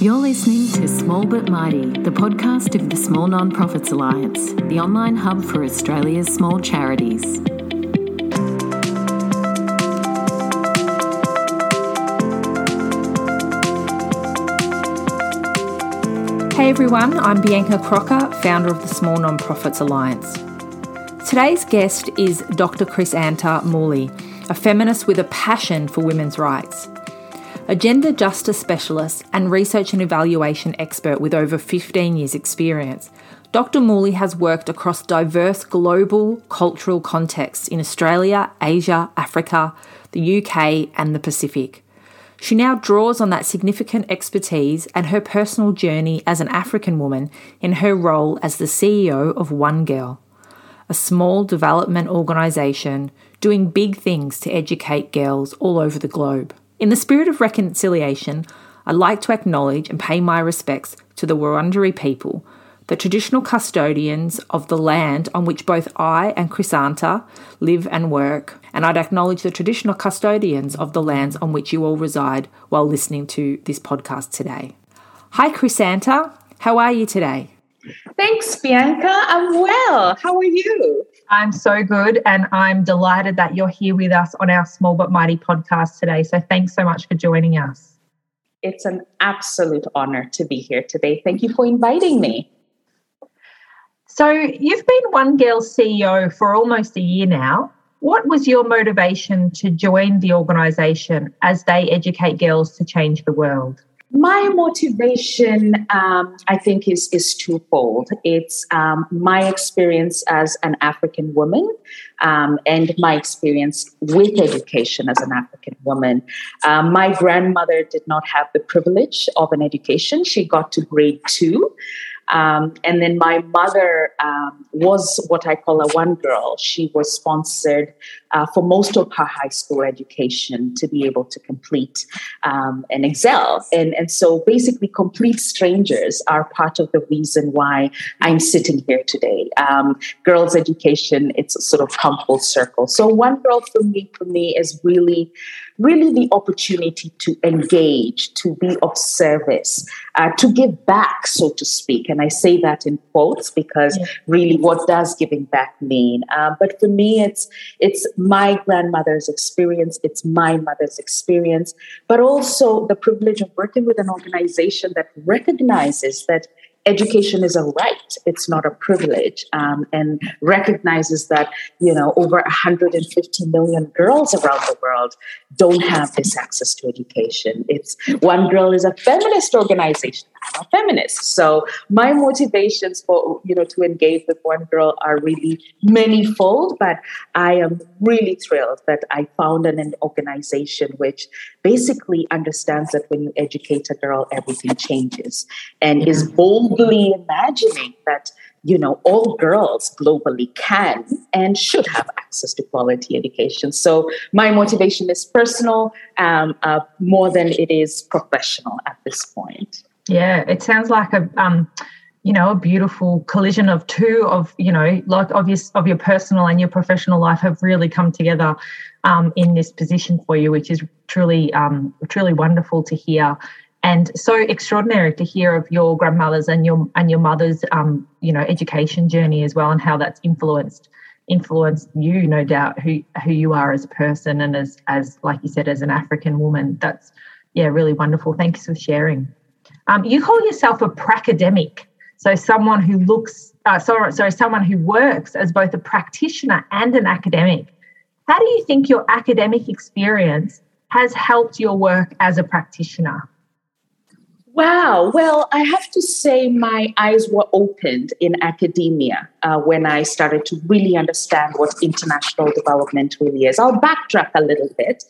You're listening to Small But Mighty, the podcast of the Small Nonprofits Alliance, the online hub for Australia's small charities. Hey everyone, I'm Bianca Crocker, founder of the Small Nonprofits Alliance. Today's guest is Dr. Chrisanta Muli, a feminist with a passion for women's rights a gender justice specialist and research and evaluation expert with over 15 years' experience. Dr. Muli has worked across diverse global cultural contexts in Australia, Asia, Africa, the UK, and the Pacific. She now draws on that significant expertise and her personal journey as an African woman in her role as the CEO of One Girl, a small development organisation doing big things to educate girls all over the globe. In the spirit of reconciliation, I'd like to acknowledge and pay my respects to the Wurundjeri people, the traditional custodians of the land on which both I and Chrisanta live and work, and I'd acknowledge the traditional custodians of the lands on which you all reside while listening to this podcast today. Hi, Chrisanta. How are you today? Thanks, Bianca. I'm well. How are you? I'm so good, and I'm delighted that you're here with us on our Small But Mighty podcast today. So, thanks so much for joining us. It's an absolute honor to be here today. Thank you for inviting me. So, you've been One Girl CEO for almost a year now. What was your motivation to join the organisation as they educate girls to change the world? My motivation, um, I think, is is twofold. It's um, my experience as an African woman, um, and my experience with education as an African woman. Um, my grandmother did not have the privilege of an education; she got to grade two. Um, and then my mother um, was what I call a one girl. She was sponsored uh, for most of her high school education to be able to complete um, and excel. And, and so basically, complete strangers are part of the reason why I'm sitting here today. Um, girls' education, it's a sort of come full circle. So, one girl for me, for me is really really the opportunity to engage, to be of service, uh, to give back, so to speak. And I say that in quotes because really, what does giving back mean? Uh, but for me, it's it's my grandmother's experience, it's my mother's experience, but also the privilege of working with an organization that recognizes that education is a right it's not a privilege um, and recognizes that you know over 150 million girls around the world don't have this access to education. It's one girl is a feminist organization i'm a feminist so my motivations for you know to engage with one girl are really manyfold but i am really thrilled that i found an, an organization which basically understands that when you educate a girl everything changes and is boldly imagining that you know all girls globally can and should have access to quality education. So my motivation is personal um, uh, more than it is professional at this point yeah it sounds like a um, you know a beautiful collision of two of you know like your, of your personal and your professional life have really come together um, in this position for you which is truly um, truly wonderful to hear. And so extraordinary to hear of your grandmother's and your and your mother's um, you know education journey as well and how that's influenced influenced you no doubt who who you are as a person and as as like you said as an african woman. That's yeah really wonderful. Thanks for sharing um, you call yourself a pracademic. So someone who looks uh, sorry sorry someone who works as both a practitioner and an academic. How do you think your academic experience has helped your work as a practitioner Wow. Well, I have to say my eyes were opened in academia uh, when I started to really understand what international development really is. I'll backtrack a little bit.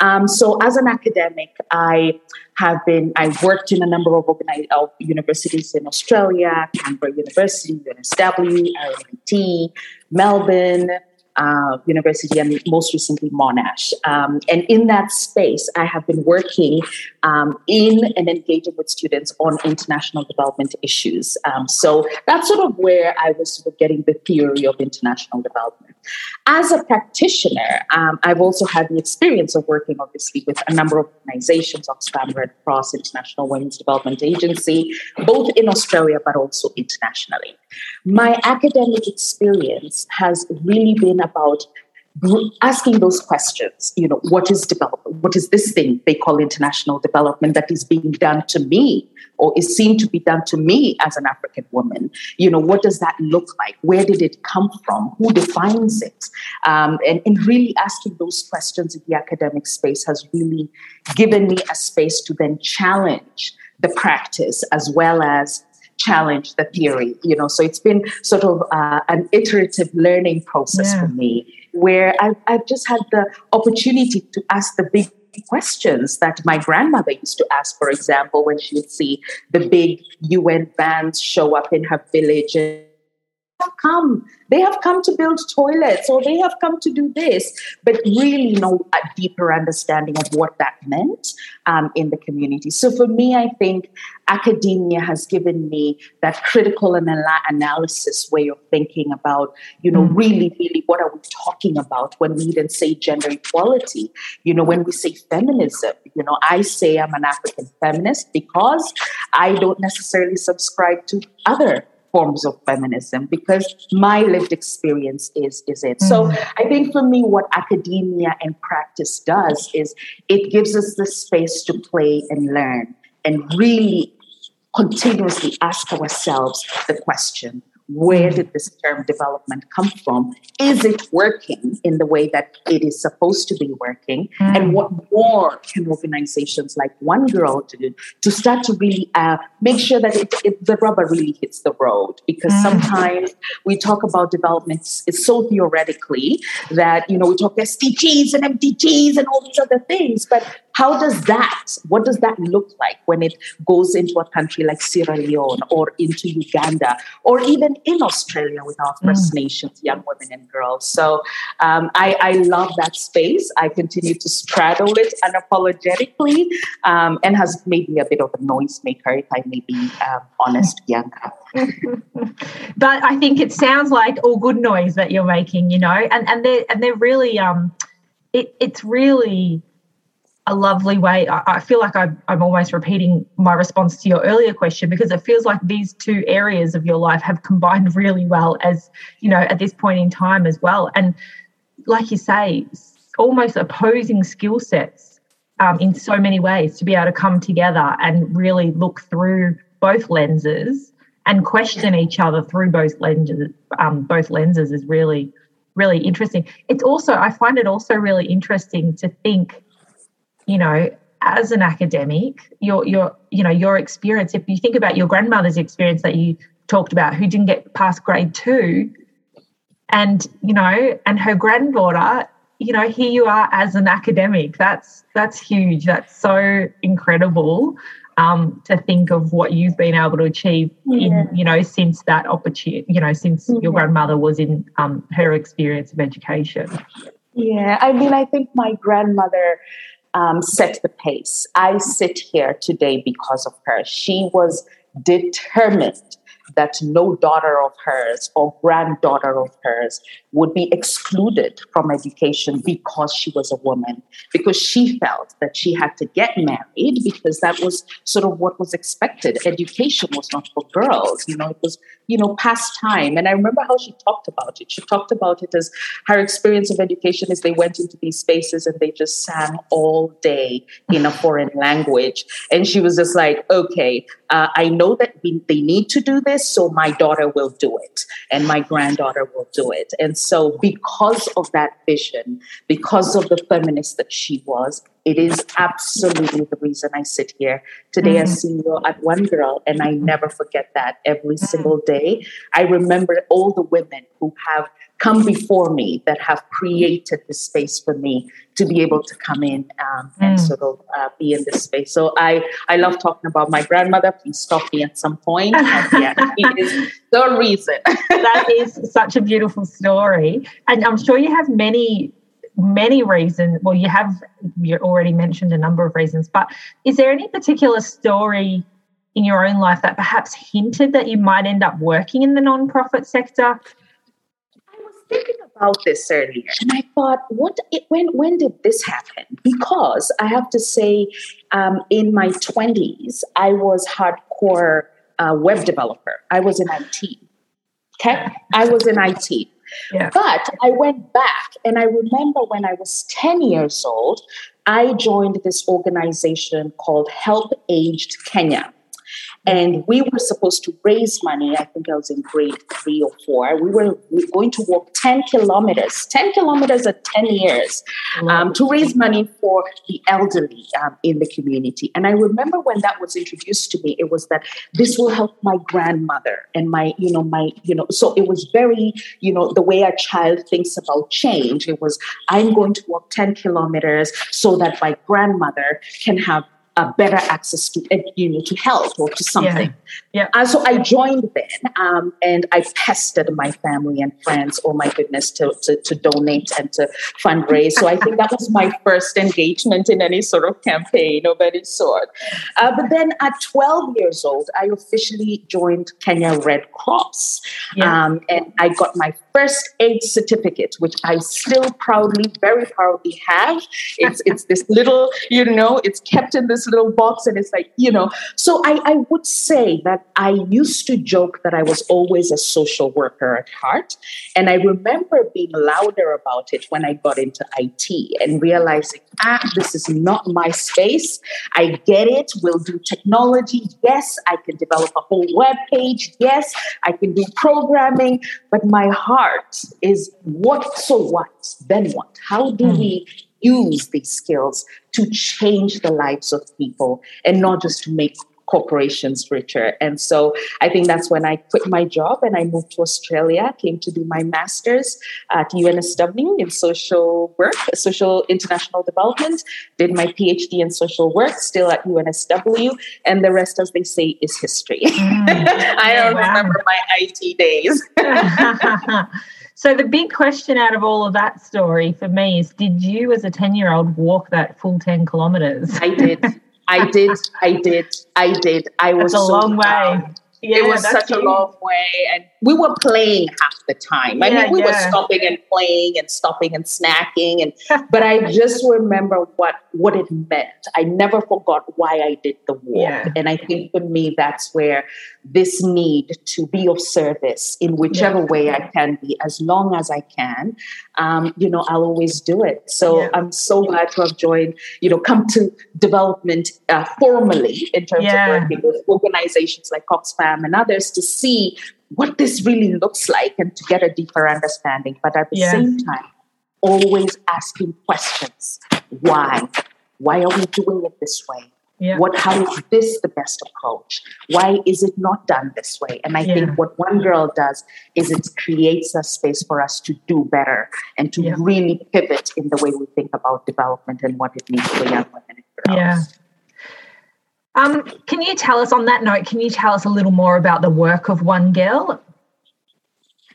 Um, so, as an academic, I have been, I worked in a number of, of universities in Australia, Canberra University, UNSW, RMIT, Melbourne, uh, University and most recently Monash. Um, and in that space, I have been working um, in and engaging with students on international development issues. Um, so that's sort of where I was sort of getting the theory of international development. As a practitioner, um, I've also had the experience of working, obviously, with a number of organizations, Oxfam Red Cross, International Women's Development Agency, both in Australia but also internationally. My academic experience has really been about asking those questions you know what is development what is this thing they call international development that is being done to me or is seen to be done to me as an african woman? You know what does that look like? Where did it come from? Who defines it? Um, and, and really asking those questions in the academic space has really given me a space to then challenge the practice as well as challenge the theory you know so it's been sort of uh, an iterative learning process yeah. for me where I've, I've just had the opportunity to ask the big questions that my grandmother used to ask, for example, when she would see the big UN vans show up in her village and come they have come to build toilets or they have come to do this, but really no deeper understanding of what that meant um, in the community. So for me, I think academia has given me that critical and analysis way of thinking about, you know, mm. really, really what are we talking about when we even say gender equality? You know, when we say feminism, you know, I say I'm an African feminist because I don't necessarily subscribe to other forms of feminism because my lived experience is is it. Mm-hmm. So I think for me, what academia and practice does is it gives us the space to play and learn and really continuously ask ourselves the question where did this term development come from? Is it working in the way that it is supposed to be working? Mm. And what more can organizations like One Girl do to start to really uh, make sure that it, it, the rubber really hits the road? Because mm. sometimes we talk about development it's so theoretically that you know we talk SDGs and MDGs and all these other things, but how does that, what does that look like when it goes into a country like Sierra Leone or into Uganda or even in Australia with our First mm. Nations young women and girls? So um, I, I, love that space. I continue to straddle it unapologetically um, and has made me a bit of a noisemaker, if I may be um, honest, Bianca. but I think it sounds like all good noise that you're making, you know, and, and they're, and they're really, um, it, it's really, a lovely way. I, I feel like I'm, I'm almost repeating my response to your earlier question because it feels like these two areas of your life have combined really well as, you know, at this point in time as well. And like you say, almost opposing skill sets um, in so many ways to be able to come together and really look through both lenses and question each other through both lenses. Um, both lenses is really, really interesting. It's also I find it also really interesting to think you know, as an academic, your your you know your experience. If you think about your grandmother's experience that you talked about, who didn't get past grade two, and you know, and her granddaughter, you know, here you are as an academic. That's that's huge. That's so incredible. Um, to think of what you've been able to achieve yeah. in, you know, since that opportunity, you know, since yeah. your grandmother was in um, her experience of education. Yeah, I mean, I think my grandmother um, set the pace. I sit here today because of her. She was determined that no daughter of hers or granddaughter of hers would be excluded from education because she was a woman, because she felt that she had to get married because that was sort of what was expected. Education was not for girls, you know, it was, you know, past time. And I remember how she talked about it. She talked about it as her experience of education is they went into these spaces and they just sang all day in a foreign language. And she was just like, okay, uh, I know that we, they need to do this, so my daughter will do it and my granddaughter will do it. And so, because of that vision, because of the feminist that she was, It is absolutely the reason I sit here today mm-hmm. as CEO at One Girl, and I never forget that every mm-hmm. single day. I remember all the women who have come before me that have created the space for me to be able to come in um, and mm. sort of uh, be in this space. So I, I love talking about my grandmother. Please stop me at some point. And yeah, he is the reason. that is such a beautiful story. And I'm sure you have many many reasons well you have you already mentioned a number of reasons but is there any particular story in your own life that perhaps hinted that you might end up working in the nonprofit sector thinking about this earlier and I thought, what when when did this happen? Because I have to say, um, in my twenties, I was hardcore uh, web developer. I was in IT. Okay, I was in IT. Yeah. But I went back and I remember when I was 10 years old, I joined this organization called Help Aged Kenya. And we were supposed to raise money. I think I was in grade three or four. We were, going to walk 10 kilometers, 10 kilometers at 10 years um, to raise money for the elderly um, in the community. And I remember when that was introduced to me, it was that this will help my grandmother and my, you know, my, you know, so it was very, you know, the way a child thinks about change. It was, I'm going to walk 10 kilometers so that my grandmother can have a better access to you know to health or to something. Yeah. Yeah. Uh, so I joined then, um, and I pestered my family and friends. Oh my goodness, to, to, to donate and to fundraise. So I think that was my first engagement in any sort of campaign of any sort. Uh, but then at 12 years old, I officially joined Kenya Red Cross, yeah. um, and I got my first aid certificate, which I still proudly, very proudly have. It's it's this little, you know, it's kept in this little box, and it's like, you know. So I, I would say that I used to joke that I was always a social worker at heart. And I remember being louder about it when I got into IT and realizing, ah, this is not my space. I get it. We'll do technology. Yes, I can develop a whole web page. Yes, I can do programming. But my heart is what, so what, then what? How do mm. we use these skills to change the lives of people and not just to make corporations richer. And so I think that's when I quit my job and I moved to Australia, came to do my master's at UNSW in social work, social international development, did my PhD in social work, still at UNSW, and the rest, as they say, is history. Mm. I don't wow. remember my IT days. So the big question out of all of that story for me is did you as a 10 year old walk that full 10 kilometers? I did. I did. I did. I did. I was That's a so long proud. way. Yeah, it was such a long way. And we were playing half the time. I yeah, mean, we yeah. were stopping and playing and stopping and snacking. And but I just remember what what it meant. I never forgot why I did the walk. And I think for me, that's where this need to be of service in whichever way I can be, as long as I can, um, you know, I'll always do it. So I'm so glad to have joined, you know, come to development uh, formally in terms of working with organizations like And others to see what this really looks like and to get a deeper understanding. But at the yes. same time, always asking questions. Why? Why are we doing it this way? Yeah. What how is this the best approach? Why is it not done this way? And I yeah. think what one girl does is it creates a space for us to do better and to yeah. really pivot in the way we think about development and what it means for young women and girls. Um, can you tell us on that note, can you tell us a little more about the work of One Girl?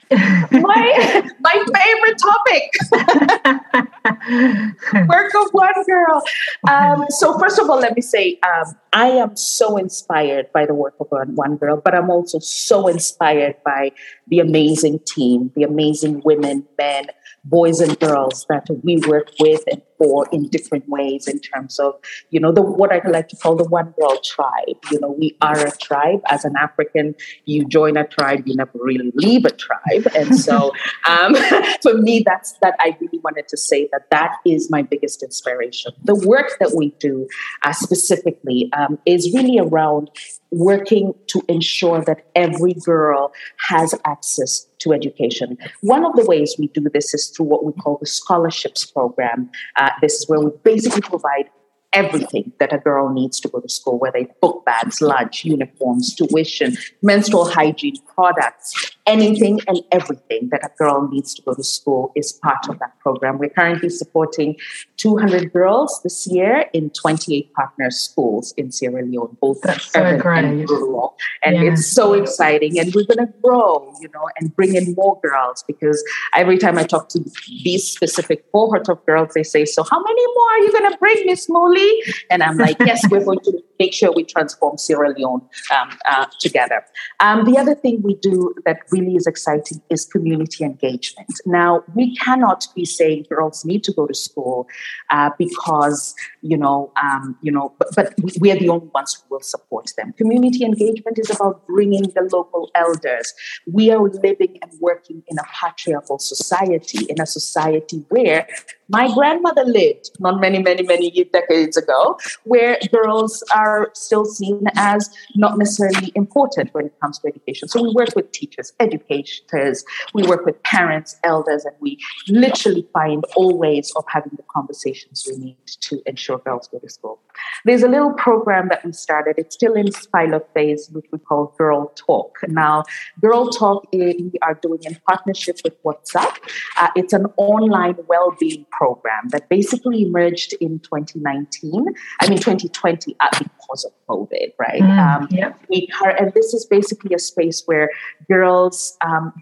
my my favorite topic work of one girl um, so first of all let me say um, i am so inspired by the work of one girl but i'm also so inspired by the amazing team the amazing women men boys and girls that we work with and for in different ways in terms of, you know, the what I like to call the one world tribe. You know, we are a tribe. As an African, you join a tribe, you never really leave a tribe. And so um, for me, that's that I really wanted to say that that is my biggest inspiration. The work that we do uh, specifically um, is really around working to ensure that every girl has access to education. One of the ways we do this is through what we call the scholarships program. Uh, this is where we basically provide everything that a girl needs to go to school, whether it's book bags, lunch, uniforms, tuition, menstrual hygiene products, anything and everything that a girl needs to go to school is part of that program. We're currently supporting 200 girls this year in 28 partner schools in Sierra Leone, both That's so great. and rural. And yeah. it's so exciting. And we're going to grow, you know, and bring in more girls because every time I talk to these specific cohort of girls, they say, So, how many more are you going to bring, Miss Muli? And I'm like, Yes, we're going to make sure we transform Sierra Leone um, uh, together. Um, the other thing we do that really is exciting is community engagement. Now, we cannot be saying girls need to go to school uh, because, you know, um, you know, but, but we are the only ones who will support them. Community engagement is about bringing the local elders. We are living and working in a patriarchal society, in a society where my grandmother lived not many, many, many decades ago, where girls are still seen as not necessarily important when it comes to education. So we work with teachers, educators, we work with parents, elders, and we literally find all ways of having the conversations we need to ensure girls go to school. There's a little program that we started. It's still in pilot phase, which we call Girl Talk. Now, Girl Talk eh, we are doing in partnership with WhatsApp. Uh, it's an online well-being program that basically emerged in 2019. I mean 2020 uh, because of COVID, right? Mm, um, yep. we are, and this is basically a space where girls. Um,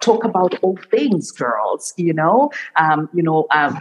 talk about all things girls you know um, you know um,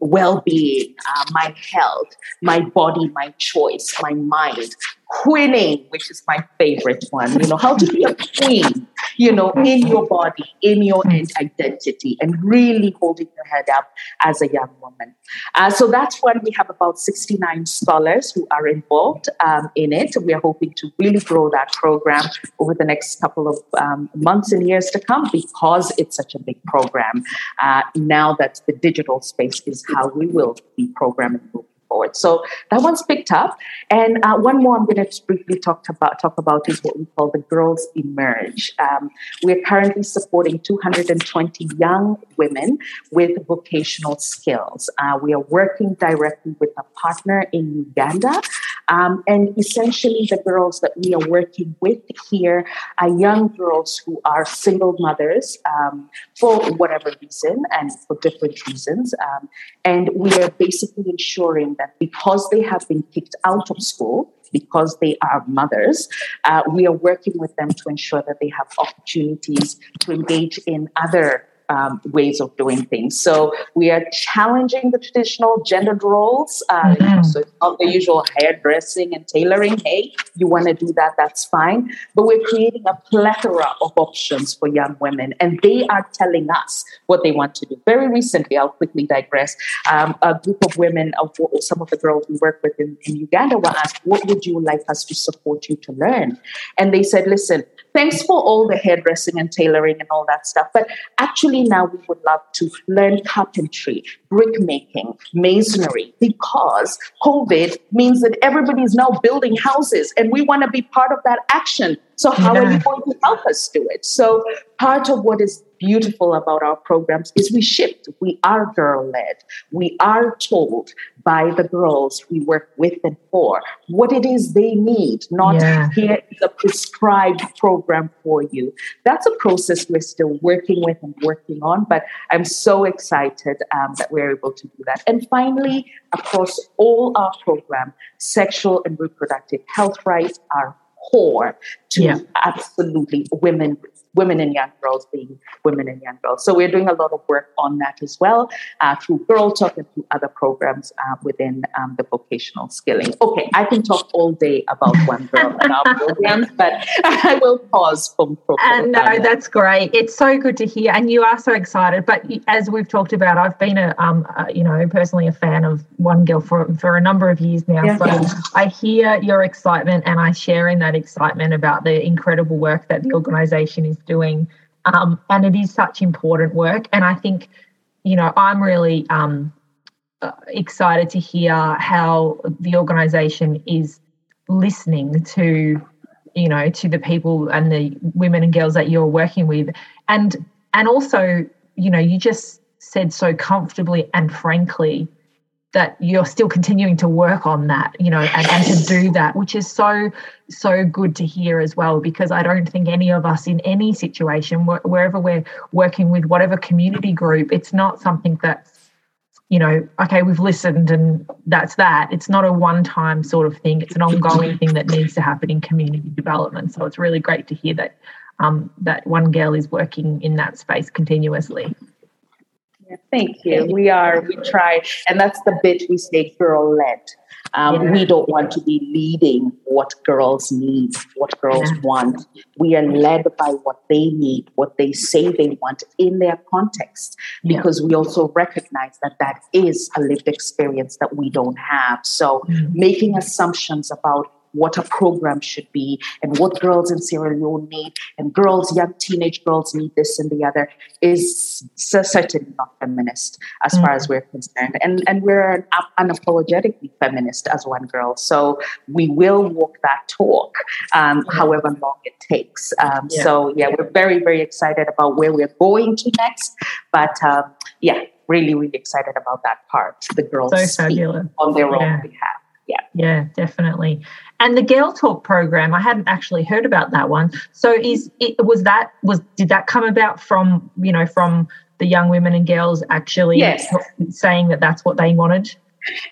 well-being, uh, my health, my body, my choice, my mind, queening, which is my favorite one. You know, how to be a queen, you know, in your body, in your identity, and really holding your head up as a young woman. Uh, so that's when we have about 69 scholars who are involved um, in it. We are hoping to really grow that program over the next couple of um, months and years to come because it's such a big program. Uh, now that the digital space is how we will be programming forward. So that one's picked up. And uh, one more I'm going to briefly talk about talk about is what we call the Girls Emerge. Um, we're currently supporting 220 young women with vocational skills. Uh, we are working directly with a partner in Uganda. Um, and essentially, the girls that we are working with here are young girls who are single mothers um, for whatever reason and for different reasons. Um, and we are basically ensuring that because they have been kicked out of school, because they are mothers, uh, we are working with them to ensure that they have opportunities to engage in other um, ways of doing things. So we are challenging the traditional gendered roles. Uh, mm-hmm. So it's not the usual hairdressing and tailoring. Hey, you want to do that? That's fine. But we're creating a plethora of options for young women, and they are telling us what they want to do. Very recently, I'll quickly digress. Um, a group of women, of some of the girls we work with in, in Uganda, were asked, "What would you like us to support you to learn?" And they said, "Listen." Thanks for all the hairdressing and tailoring and all that stuff. But actually, now we would love to learn carpentry, brick making, masonry, because COVID means that everybody is now building houses and we want to be part of that action. So, how yeah. are you going to help us do it? So, part of what is beautiful about our programs is we shift. We are girl led. We are told by the girls we work with and for what it is they need, not yeah. here is a prescribed program for you. That's a process we're still working with and working on, but I'm so excited um, that we're able to do that. And finally, across all our program, sexual and reproductive health rights are core to yeah. absolutely women women and young girls being women and young girls. So we're doing a lot of work on that as well uh, through Girl Talk and through other programs uh, within um, the vocational skilling. Okay, I can talk all day about One Girl and our programs, but I will pause from. And no, that's great. It's so good to hear, and you are so excited. But as we've talked about, I've been a, um, a you know, personally a fan of One Girl for for a number of years now. Yeah, so yeah. I hear your excitement, and I share in that excitement about the incredible work that the organisation is doing. Um, and it is such important work. And I think, you know, I'm really um, uh, excited to hear how the organisation is listening to, you know, to the people and the women and girls that you're working with, and and also, you know, you just said so comfortably and frankly that you're still continuing to work on that, you know, and, and to do that, which is so, so good to hear as well, because I don't think any of us in any situation, wherever we're working with whatever community group, it's not something that's, you know, okay, we've listened and that's that. It's not a one time sort of thing, it's an ongoing thing that needs to happen in community development. So it's really great to hear that. Um, that one girl is working in that space continuously. Thank you. We are, we try, and that's the bit we say girl led. Um, yeah. We don't want to be leading what girls need, what girls yeah. want. We are led by what they need, what they say they want in their context, because yeah. we also recognize that that is a lived experience that we don't have. So, mm-hmm. making assumptions about what a program should be and what girls in Sierra Leone need and girls, young teenage girls need this and the other is certainly not feminist as mm-hmm. far as mm. we're concerned. And, and we're unapologetically feminist as one girl. So we will walk that talk, um, however long it takes. Um, yeah. So, yeah, we're very, very excited about where we're going to next. But um, yeah, really, really excited about that part. The girls so on their yeah. own behalf. Yeah. Yeah, definitely. And the Girl Talk program, I hadn't actually heard about that one. So is it was that was did that come about from, you know, from the young women and girls actually yes. saying that that's what they wanted?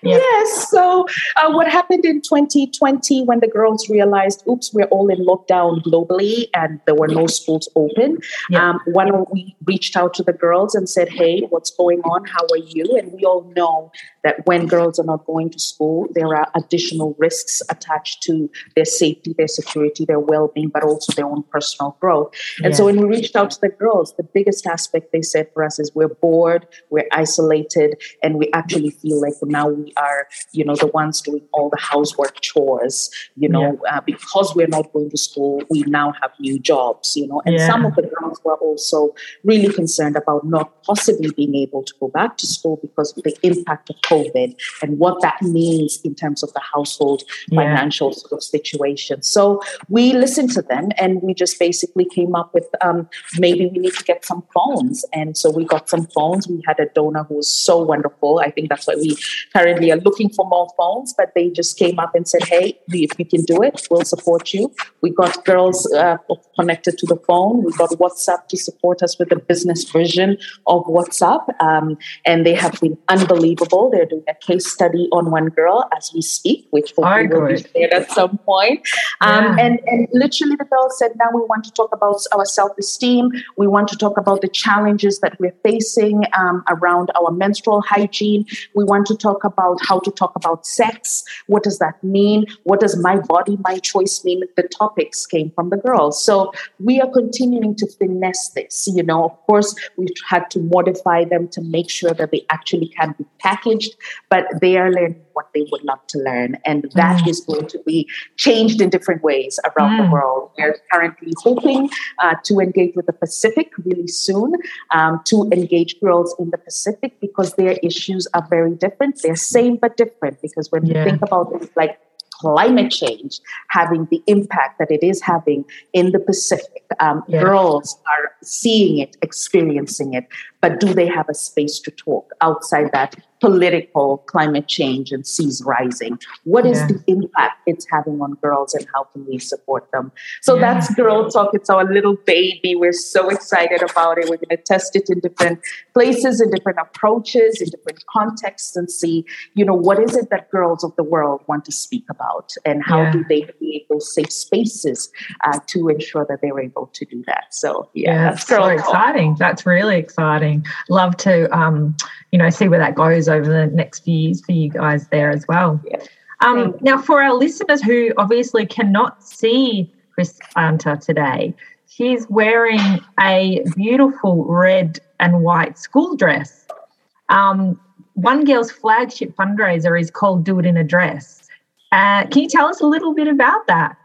Yep. Yes. So, uh, what happened in 2020 when the girls realized, oops, we're all in lockdown globally and there were no schools open? Yep. Um, one, we reached out to the girls and said, hey, what's going on? How are you? And we all know that when girls are not going to school, there are additional risks attached to their safety, their security, their well being, but also their own personal growth. And so, when we reached out to the girls, the biggest aspect they said for us is we're bored, we're isolated, and we actually feel like now we are, you know, the ones doing all the housework chores, you know, yeah. uh, because we're not going to school, we now have new jobs, you know. And yeah. some of the girls were also really concerned about not possibly being able to go back to school because of the impact of COVID and what that means in terms of the household yeah. financial sort of situation. So we listened to them and we just basically came up with um, maybe we need to get some phones. And so we got some phones. We had a donor who was so wonderful. I think that's why we currently are looking for more phones, but they just came up and said, hey, if we can do it, we'll support you. We got girls uh, connected to the phone. We got WhatsApp to support us with the business version of WhatsApp. Um, and they have been unbelievable. They're doing a case study on one girl as we speak, which hopefully will be shared at some point. Um, yeah. and, and literally the girl said, now we want to talk about our self-esteem. We want to talk about the challenges that we're facing um, around our menstrual hygiene. We want to talk about how to talk about sex. What does that mean? What does my body, my choice mean? The topics came from the girls. So we are continuing to finesse this. You know, of course, we've had to modify them to make sure that they actually can be packaged, but they are learning what they would love to learn. And that mm. is going to be changed in different ways around mm. the world. We're currently hoping uh, to engage with the Pacific really soon, um, to engage girls in the Pacific because their issues are very different. They're same but different because when yeah. you think about things like climate change having the impact that it is having in the Pacific. Um, yeah. Girls are seeing it, experiencing it, but do they have a space to talk outside that political climate change and seas rising? What is yeah. the impact it's having on girls and how can we support them? So yeah. that's Girl Talk. It's our little baby. We're so excited about it. We're going to test it in different places, in different approaches, in different contexts, and see, you know, what is it that girls of the world want to speak about and how yeah. do they create those safe spaces uh, to ensure that they're able to do that? So, yeah, that's Girl so Talk. exciting. That's really exciting. Love to, um, you know, see where that goes over the next few years for you guys there as well. Yeah. Um, now, for our listeners who obviously cannot see Chris Anta today, she's wearing a beautiful red and white school dress. Um, One Girl's flagship fundraiser is called Do It in a Dress. Uh, can you tell us a little bit about that?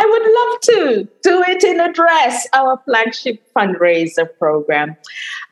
I would love to do it in a dress, our flagship fundraiser program.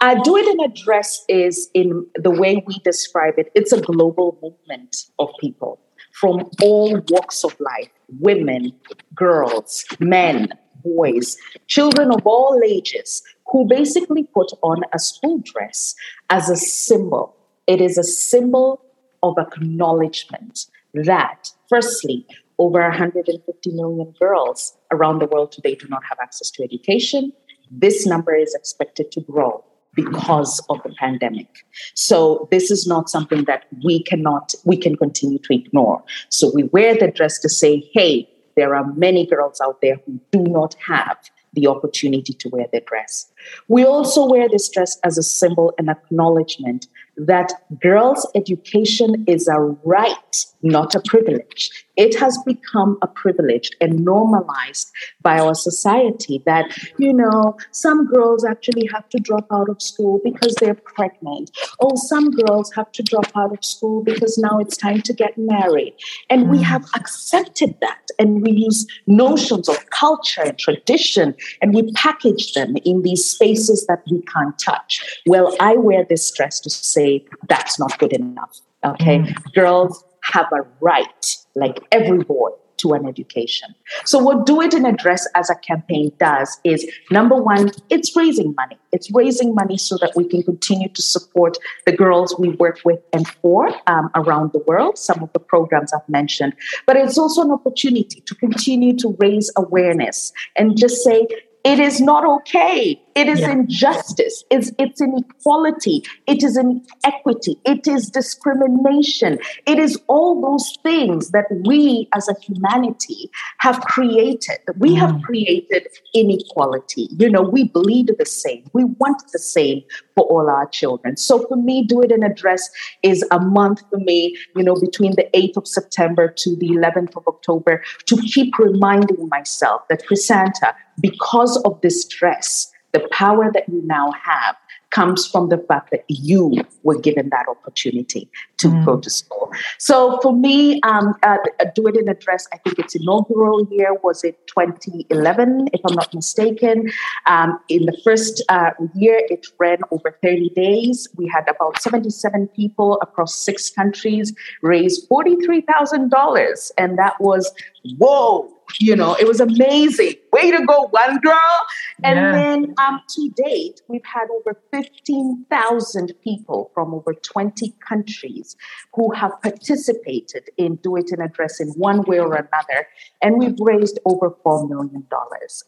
Uh, do it in a dress is, in the way we describe it, it's a global movement of people from all walks of life women, girls, men, boys, children of all ages who basically put on a school dress as a symbol It is a symbol of acknowledgement that, firstly, over 150 million girls around the world today do not have access to education. This number is expected to grow because of the pandemic. So this is not something that we cannot we can continue to ignore. So we wear the dress to say, hey, there are many girls out there who do not have the opportunity to wear their dress. We also wear this dress as a symbol and acknowledgement that girls' education is a right, not a privilege. It has become a privilege and normalized by our society that, you know, some girls actually have to drop out of school because they're pregnant. Or some girls have to drop out of school because now it's time to get married. And we mm. have accepted that and we use notions of culture and tradition and we package them in these spaces that we can't touch. Well, I wear this dress to say that's not good enough. Okay. Mm. Girls have a right, like every boy, to an education. So, what Do It in a Dress as a campaign does is number one, it's raising money. It's raising money so that we can continue to support the girls we work with and for um, around the world, some of the programs I've mentioned. But it's also an opportunity to continue to raise awareness and just say, it is not okay. It is yeah. injustice. It's, it's inequality. It is inequity. It is discrimination. It is all those things that we as a humanity have created. We mm. have created inequality. You know, we bleed the same. We want the same for all our children. So for me, Do It in a Dress is a month for me, you know, between the 8th of September to the 11th of October to keep reminding myself that Chrisanta, because of this dress, the power that you now have comes from the fact that you were given that opportunity to mm. go to school. So for me, um, uh, do it in a dress. I think its inaugural year was it 2011, if I'm not mistaken. Um, in the first uh, year, it ran over 30 days. We had about 77 people across six countries raise $43,000, and that was whoa you know, it was amazing. Way to go, one girl. And yeah. then um, to date, we've had over 15,000 people from over 20 countries who have participated in Do It in a Dress in one way or another. And we've raised over $4 million.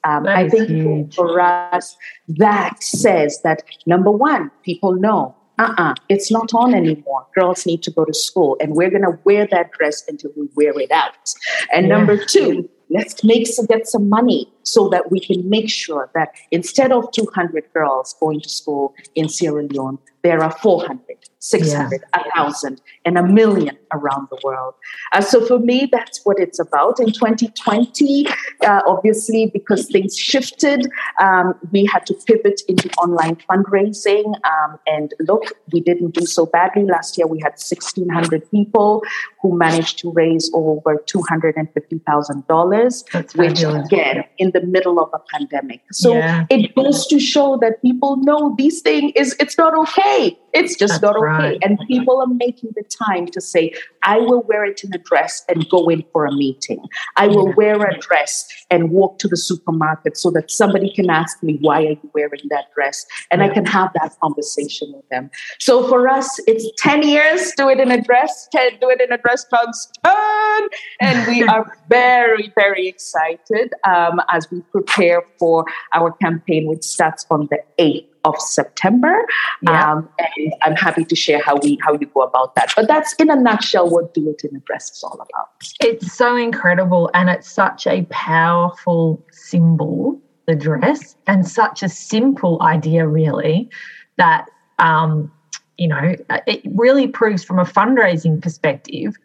Um, I think huge. for us, that says that number one, people know uh-uh, it's not on anymore. Girls need to go to school, and we're going to wear that dress until we wear it out. And yeah. number two, let's make some, get some money so that we can make sure that instead of 200 girls going to school in Sierra Leone, there are 400, 600, yeah. 1,000, and a million around the world. Uh, so for me, that's what it's about. In 2020, uh, obviously, because things shifted, um, we had to pivot into online fundraising. Um, and look, we didn't do so badly. Last year, we had 1,600 people who managed to raise over $250,000, which again, in the middle of a pandemic. So yeah. it goes to show that people know these things is it's not okay. It's just That's not okay. Right. And people are making the time to say, I will wear it in a dress and go in for a meeting. I will wear a dress and walk to the supermarket so that somebody can ask me, why are you wearing that dress? And. I can have that conversation with them. So for us, it's 10 years, do it in a dress, 10, do it in a dress, turn. And we are very, very excited um, as we prepare for our campaign, which starts on the 8th of September. Yeah. Um, and I'm happy to share how we how you go about that. But that's in a nutshell what Do It in a Dress is all about. It's so incredible and it's such a powerful symbol, the dress, and such a simple idea, really, that um, you know, it really proves from a fundraising perspective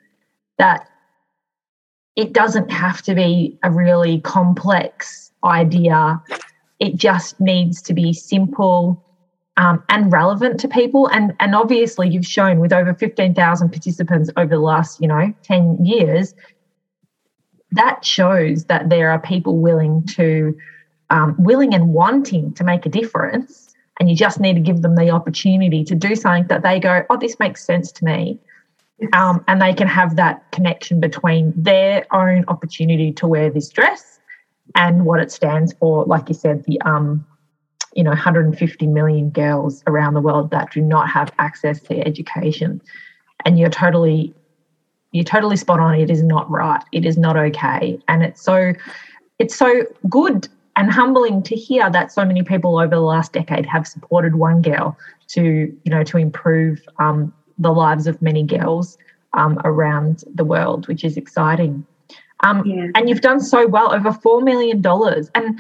that it doesn't have to be a really complex idea it just needs to be simple um, and relevant to people. And, and obviously, you've shown with over 15,000 participants over the last, you know, 10 years, that shows that there are people willing to, um, willing and wanting to make a difference. And you just need to give them the opportunity to do something that they go, oh, this makes sense to me. Um, and they can have that connection between their own opportunity to wear this dress and what it stands for, like you said, the um, you know 150 million girls around the world that do not have access to education. And you're totally you're totally spot on. It is not right. It is not okay. And it's so it's so good and humbling to hear that so many people over the last decade have supported one girl to you know to improve um, the lives of many girls um, around the world which is exciting um, yeah. and you've done so well over $4 million and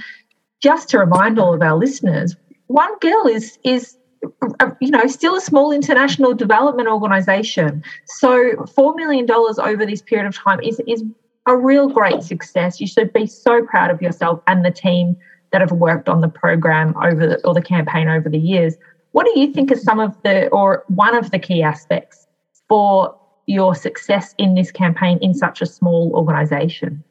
just to remind all of our listeners, One Girl is is you know still a small international development organization. So four million dollars over this period of time is is a real great success. You should be so proud of yourself and the team that have worked on the program over the, or the campaign over the years. What do you think are some of the or one of the key aspects for your success in this campaign in such a small organization?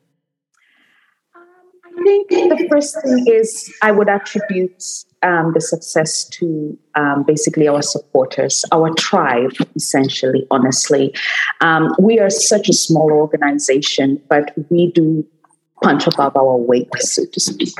I think the first thing is I would attribute um, the success to um, basically our supporters, our tribe, essentially, honestly. Um, we are such a small organization, but we do punch above our weight, so to speak.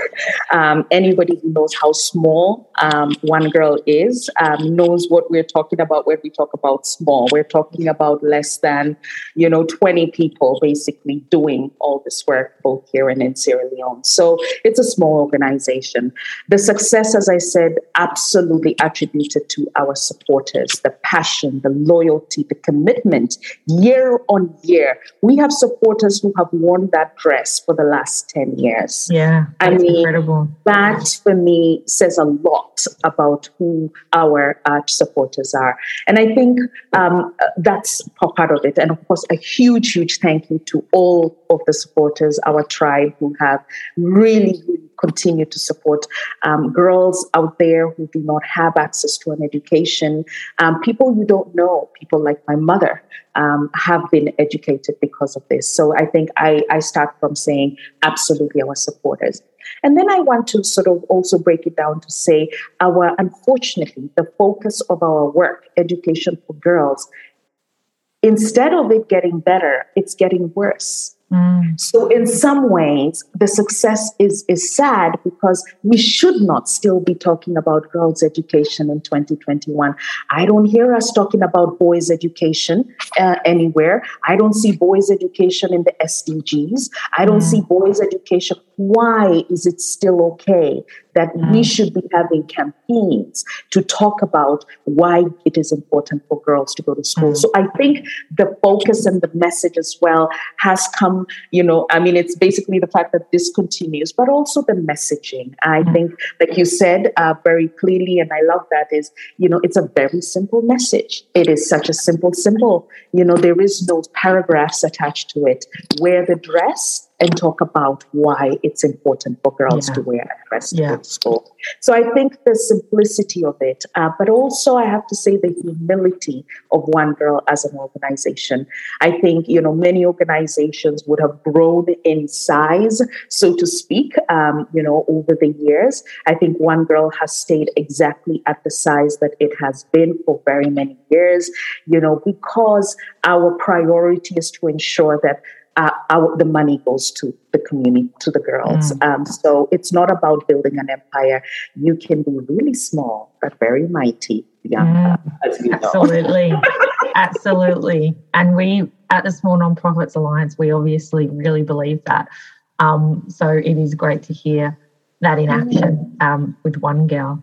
Um, anybody who knows how small um, one girl is um, knows what we're talking about when we talk about small. We're talking about less than, you know, 20 people basically doing all this work both here and in Sierra Leone. So it's a small organization. The success, as I said, absolutely attributed to our supporters, the passion, the loyalty, the commitment year on year. We have supporters who have worn that dress for the last 10 years. Yeah. I mean, incredible. that for me says a lot about who our uh, supporters are. And I think um, that's part of it. And of course, a huge, huge thank you to all of the supporters, our tribe who have really, really continue to support um, girls out there who do not have access to an education, um, people you don't know, people like my mother. Um, have been educated because of this. So I think I, I start from saying absolutely our supporters. And then I want to sort of also break it down to say our, unfortunately, the focus of our work, education for girls, instead of it getting better, it's getting worse. Mm. So, in some ways, the success is, is sad because we should not still be talking about girls' education in 2021. I don't hear us talking about boys' education uh, anywhere. I don't see boys' education in the SDGs. I don't mm. see boys' education. Why is it still okay that mm. we should be having campaigns to talk about why it is important for girls to go to school. Mm. So I think the focus and the message as well has come, you know, I mean, it's basically the fact that this continues, but also the messaging. I mm. think, like you said uh, very clearly, and I love that, is, you know, it's a very simple message. It is such a simple symbol. You know, there is no paragraphs attached to it. Wear the dress and talk about why it's important for girls yeah. to wear a dress yeah. to school. So I think the simplicity of it, uh, but also I have to say the humility of One Girl as an organization. I think you know many organizations would have grown in size, so to speak, um, you know, over the years. I think One Girl has stayed exactly at the size that it has been for very many years. You know, because our priority is to ensure that uh, our, the money goes to the community, to the girls. Mm. Um, so it's not about building an empire. You can be really small, but very mighty. Yeah, mm. absolutely. absolutely. And we at the Small Nonprofits Alliance, we obviously really believe that. Um, so it is great to hear that in action um, with One Girl.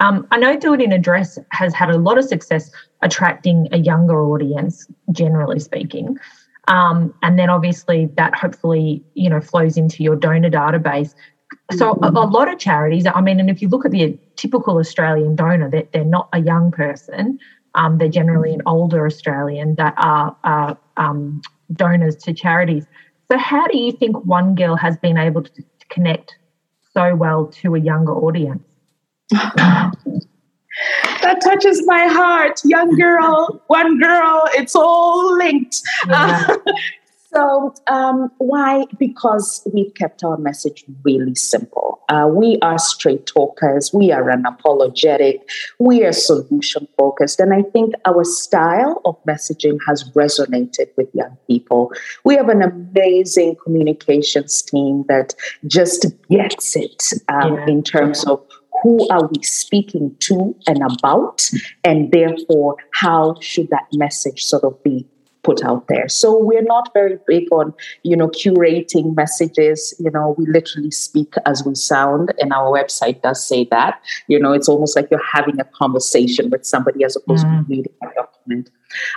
Um, I know Do It in a Dress has had a lot of success attracting a younger audience, generally speaking. Um, and then obviously that hopefully, you know, flows into your donor database. So a, a, lot of charities, I mean, and if you look at the typical Australian donor, they're, they're not a young person. Um, they're generally an older Australian that are, are um, donors to charities. So how do you think One Girl has been able to, to connect so well to a younger audience? that touches my heart. Young girl, one girl, it's all linked. Yeah. Uh, so, um, why? Because we've kept our message really simple. Uh, we are straight talkers, we are unapologetic, we are solution focused. And I think our style of messaging has resonated with young people. We have an amazing communications team that just gets it um, yeah. in terms of who are we speaking to and about, and therefore, how should that message sort of be put out there. So we're not very big on, you know, curating messages. You know, we literally speak as we sound, and our website does say that. You know, it's almost like you're having a conversation with somebody as opposed mm. to reading a document.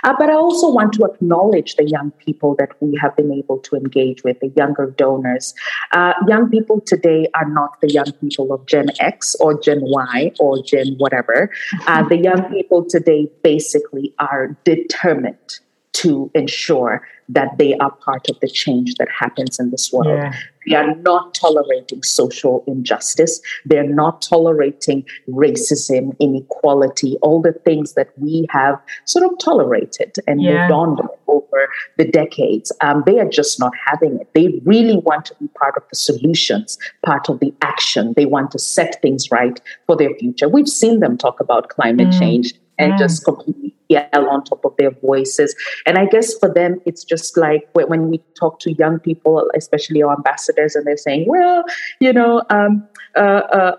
Uh, but I also want to acknowledge the young people that we have been able to engage with, the younger donors. Uh, young people today are not the young people of Gen X or Gen Y or Gen whatever. Uh, the young people today basically are determined to ensure that they are part of the change that happens in this world. Yeah. They are not tolerating social injustice. They're not tolerating racism, inequality, all the things that we have sort of tolerated and yeah. moved on over the decades. Um, they are just not having it. They really want to be part of the solutions, part of the action. They want to set things right for their future. We've seen them talk about climate mm. change and mm. just completely yell on top of their voices. And I guess for them, it's just like when we talk to young people, especially our ambassadors, and they're saying, well, you know, um, uh, uh,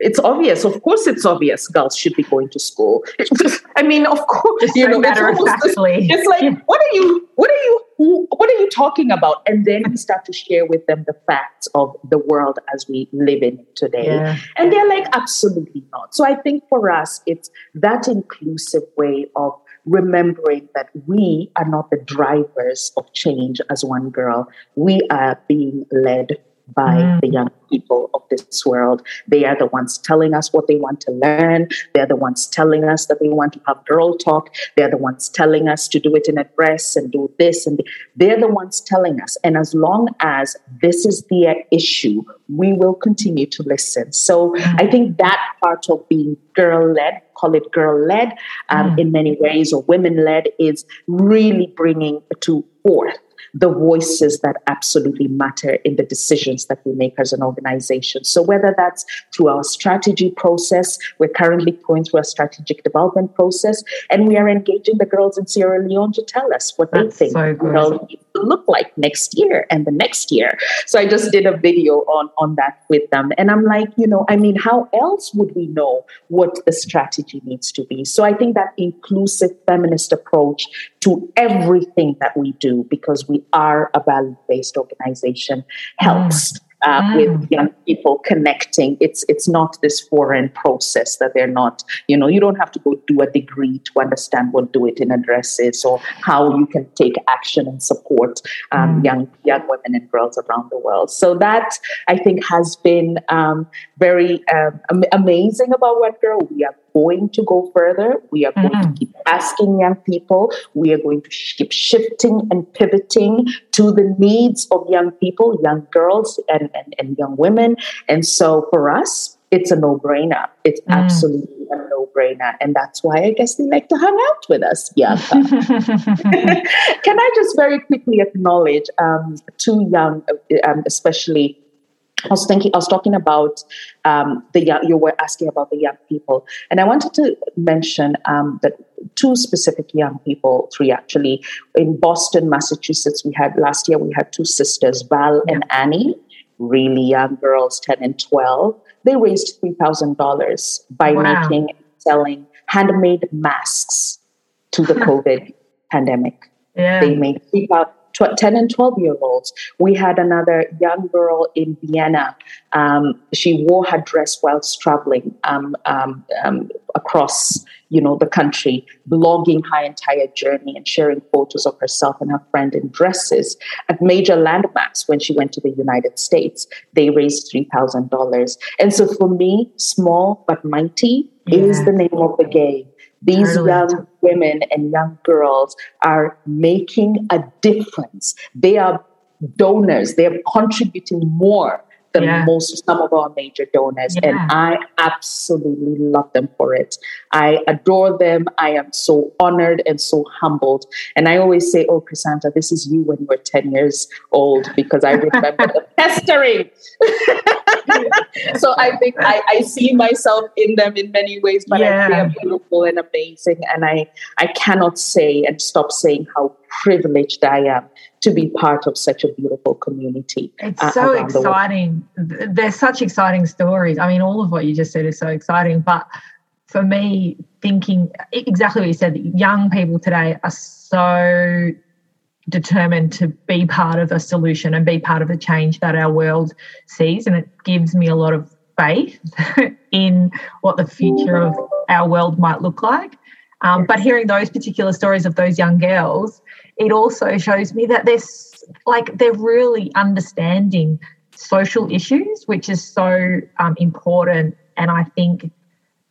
it's obvious. Of course, it's obvious. Girls should be going to school. I mean, of course, you know, matter factly. It's like, what are you? What are you? What are you talking about? And then we start to share with them the facts of the world as we live in it today, yeah. and they're like, absolutely not. So I think for us, it's that inclusive way of remembering that we are not the drivers of change as one girl. We are being led by mm. the young people of this world. They are the ones telling us what they want to learn. They're the ones telling us that they want to have girl talk. They're the ones telling us to do it in a dress and do this. And they're the ones telling us. And as long as this is their issue, we will continue to listen. So mm. I think that part of being girl led, call it girl led um, mm. in many ways, or women led, is really bringing to forth the voices that absolutely matter in the decisions that we make as an organization. So, whether that's through our strategy process, we're currently going through a strategic development process, and we are engaging the girls in Sierra Leone to tell us what that's they think so look like next year and the next year. So, I just did a video on, on that with them. And I'm like, you know, I mean, how else would we know what the strategy needs to be? So, I think that inclusive feminist approach to everything that we do, because we are a value based organization helps. Mm. Uh, mm. with young people connecting. It's it's not this foreign process that they're not. You know, you don't have to go do a degree to understand what do it in addresses or how you can take action and support um, mm. young young women and girls around the world. So that I think has been um, very um, amazing about One Girl. We are going to go further. We are going mm-hmm. to keep asking young people. We are going to keep shifting and pivoting to the needs of young people, young girls, and, and, and young women. And so for us, it's a no brainer. It's mm. absolutely a no brainer. And that's why I guess they like to hang out with us. Yeah. Can I just very quickly acknowledge um, two young, um, especially I was thinking, I was talking about um, the young, you were asking about the young people. And I wanted to mention um, that two specific young people, three actually, in Boston, Massachusetts, we had last year, we had two sisters, Val yeah. and Annie, really young girls, 10 and 12. They raised $3,000 by wow. making and selling handmade masks to the COVID pandemic. Yeah. They made 3,000 10 and 12 year olds. We had another young girl in Vienna. Um, she wore her dress whilst traveling um, um, um, across you know the country blogging her entire journey and sharing photos of herself and her friend in dresses at major landmarks when she went to the united states they raised $3000 and so for me small but mighty yeah. is the name of the game these totally. young women and young girls are making a difference. They are donors, they're contributing more than yeah. most some of our major donors yeah. and i absolutely love them for it i adore them i am so honored and so humbled and i always say oh Chrisanta this is you when you were 10 years old because i remember the pestering so I think I, I, see myself in them in many ways, but yeah. they are beautiful and amazing. And I, I cannot say and stop saying how privileged I am to be part of such a beautiful community. It's uh, so exciting. The There's such exciting stories. I mean, all of what you just said is so exciting. But for me, thinking exactly what you said, young people today are so determined to be part of a solution and be part of the change that our world sees. And it gives me a lot of faith in what the future of our world might look like. Um, but hearing those particular stories of those young girls, it also shows me that they're like they're really understanding social issues, which is so um, important. And I think,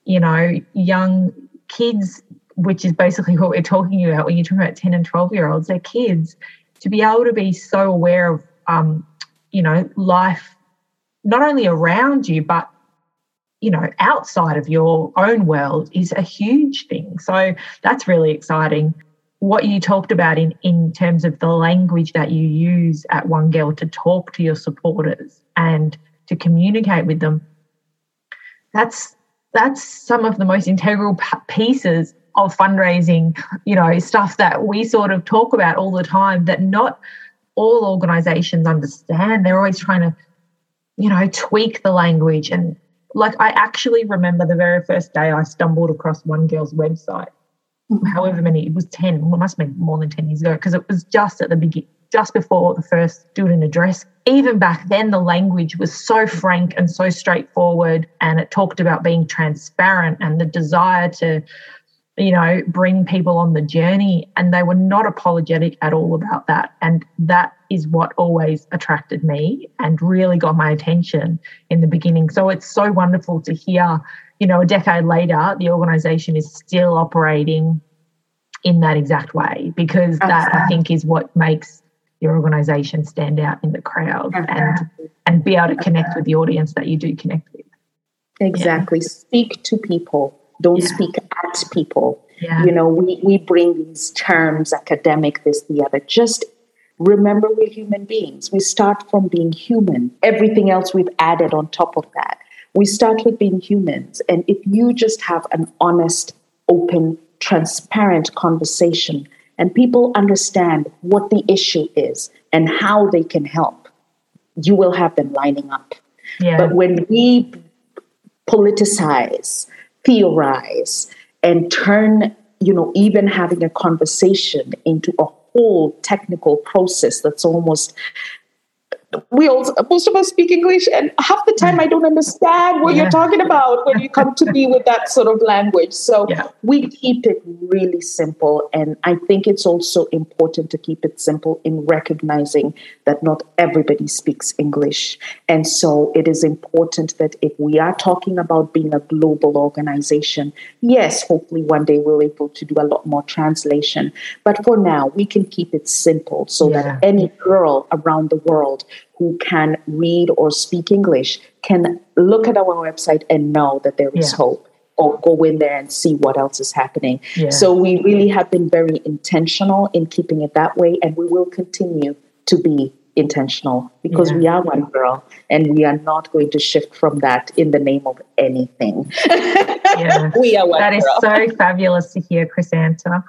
you know, young kids, which is basically what we're talking about when you're talking about 10 and 12 year olds, they're kids, to be able to be so aware of, um, you know, life not only around you, but you know, outside of your own world is a huge thing. So that's really exciting. What you talked about in, in terms of the language that you use at One Girl to talk to your supporters and to communicate with them, that's that's some of the most integral pieces of fundraising, you know, stuff that we sort of talk about all the time that not all organizations understand. They're always trying to, you know, tweak the language and like I actually remember the very first day I stumbled across one girl's website. Mm-hmm. However many, it was 10, it must have been more than 10 years ago, because it was just at the beginning, just before the first student address. Even back then, the language was so frank and so straightforward, and it talked about being transparent and the desire to you know, bring people on the journey. And they were not apologetic at all about that. And that is what always attracted me and really got my attention in the beginning. So it's so wonderful to hear, you know, a decade later, the organization is still operating in that exact way because that I think is what makes your organization stand out in the crowd and and be able to connect with the audience that you do connect with. Exactly. Yeah. Speak to people don't yeah. speak at people. Yeah. You know, we, we bring these terms, academic, this, the other. Just remember we're human beings. We start from being human. Everything else we've added on top of that. We start with being humans. And if you just have an honest, open, transparent conversation and people understand what the issue is and how they can help, you will have them lining up. Yeah. But when we politicize, theorize and turn, you know, even having a conversation into a whole technical process that's almost we all most of us speak english and half the time i don't understand what yeah. you're talking about when you come to me with that sort of language so yeah. we keep it really simple and i think it's also important to keep it simple in recognizing that not everybody speaks english and so it is important that if we are talking about being a global organization yes hopefully one day we're able to do a lot more translation but for now we can keep it simple so yeah. that any girl around the world who can read or speak English can look at our website and know that there is yeah. hope or go in there and see what else is happening. Yeah. So we really have been very intentional in keeping it that way and we will continue to be intentional because yeah. we are one girl and we are not going to shift from that in the name of anything. yeah. we are one That is so fabulous to hear, Chrisanta.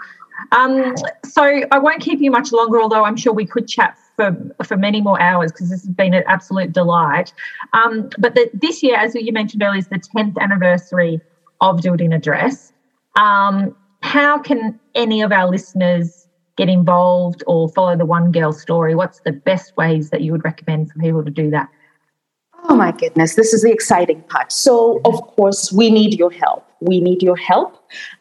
Um, so I won't keep you much longer, although I'm sure we could chat for, for many more hours because this has been an absolute delight. Um, but the, this year, as you mentioned earlier, is the 10th anniversary of Do It in a Dress. Um, how can any of our listeners get involved or follow the One Girl story? What's the best ways that you would recommend for people to do that? Oh my goodness, this is the exciting part. So, of course, we need your help. We need your help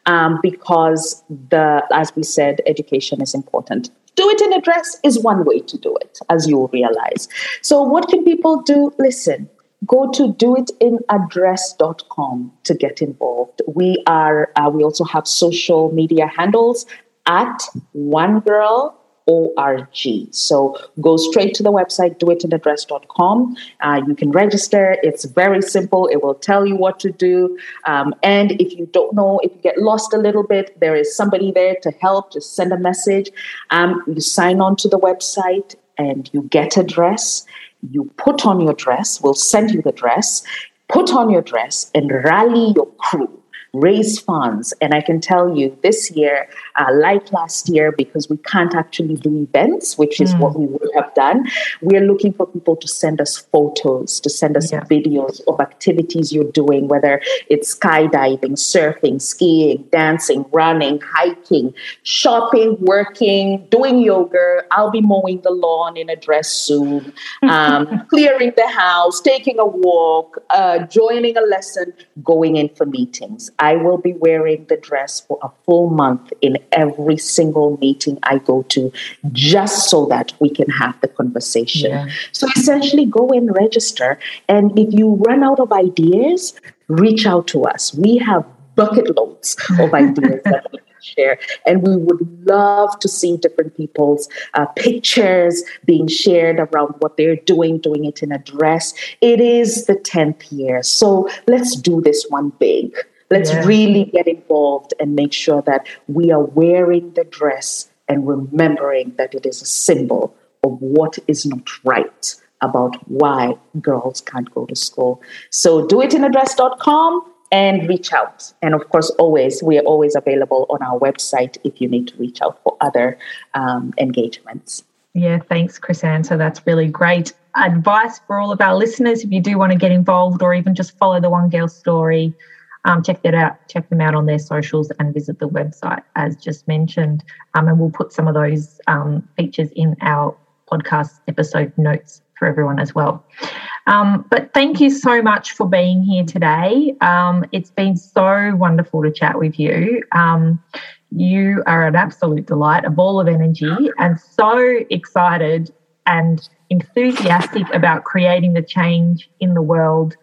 um, because the, as we said, education is important. Do it in a dress is one way to do it, as you'll realize. So, what can people do? Listen, go to doitinadress.com to get involved. We are, uh, we also have social media handles at one girl org. So go straight to the website, doitinadress.com. Uh, you can register. It's very simple. It will tell you what to do. Um, and if you don't know, if you get lost a little bit, there is somebody there to help. Just send a message. Um, you sign on to the website and you get a dress. You put on your dress. We'll send you the dress. Put on your dress and rally your crew raise funds. And I can tell you this year, uh, like last year, because we can't actually do events, which is mm. what we would have done, we're looking for people to send us photos, to send us yeah. videos of activities you're doing, whether it's skydiving, surfing, skiing, dancing, running, hiking, shopping, working, doing yoga. I'll be mowing the lawn in a dress soon, um, clearing the house, taking a walk, uh, joining a lesson, going in for meetings. I will be wearing the dress for a full month in every single meeting I go to, just so that we can have the conversation. Yeah. So essentially, go and register. And if you run out of ideas, reach out to us. We have bucket loads of ideas that we can share. And we would love to see different people's uh, pictures being shared around what they're doing, doing it in a dress. It is the 10th year. So let's do this one big. Let's yeah. really get involved and make sure that we are wearing the dress and remembering that it is a symbol of what is not right about why girls can't go to school. So doitinadress.com and reach out. And of course, always, we are always available on our website if you need to reach out for other um, engagements. Yeah, thanks, Chris Ann. So That's really great advice for all of our listeners. If you do want to get involved or even just follow the One Girl story, um, check that out. Check them out on their socials and visit the website as just mentioned. Um, and we'll put some of those um, features in our podcast episode notes for everyone as well. Um, but thank you so much for being here today. Um, it's been so wonderful to chat with you. Um, you are an absolute delight, a ball of energy, and so excited and enthusiastic about creating the change in the world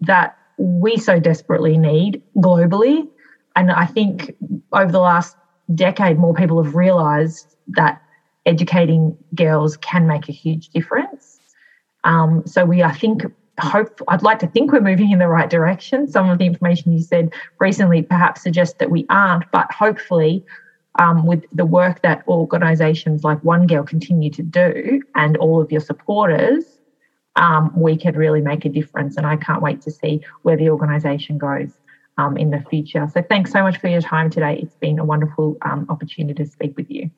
that we so desperately need globally. And I think over the last decade, more people have realized that educating girls can make a huge difference. Um, so we, I think, hope I'd like to think we're moving in the right direction. Some of the information you said recently perhaps suggests that we aren't, but hopefully, um, with the work that organisations like One Girl continue to do and all of your supporters, um, we could really make a difference. And I can't wait to see where the organisation goes um, in the future. So thanks so much for your time today. It's been a wonderful um, opportunity to speak with you.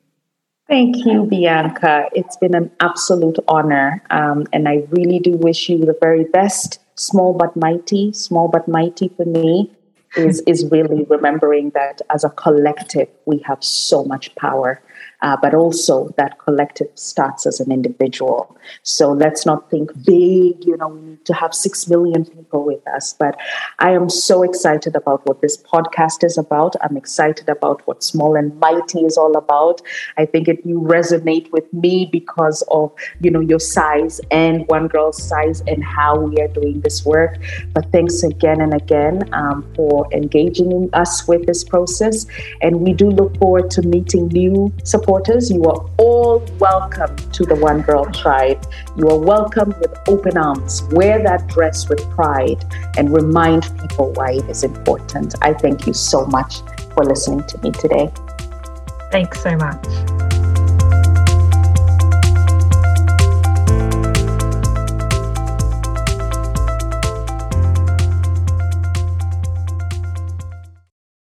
Thank you, Bianca. It's been an absolute honor. Um, and I really do wish you the very best. Small but mighty, small but mighty for me is, is really remembering that as a collective, we have so much power uh, but also that collective starts as an individual. So let's not think big, you know, we need to have six million people with us. But I am so excited about what this podcast is about. I'm excited about what Small and Mighty is all about. I think it you resonate with me because of, you know, your size and One Girl's size and how we are doing this work. But thanks again and again um, for engaging us with this process. And we do look forward to meeting new supporters supporters, you are all welcome to the One Girl Tribe. You are welcome with open arms. Wear that dress with pride and remind people why it is important. I thank you so much for listening to me today. Thanks so much.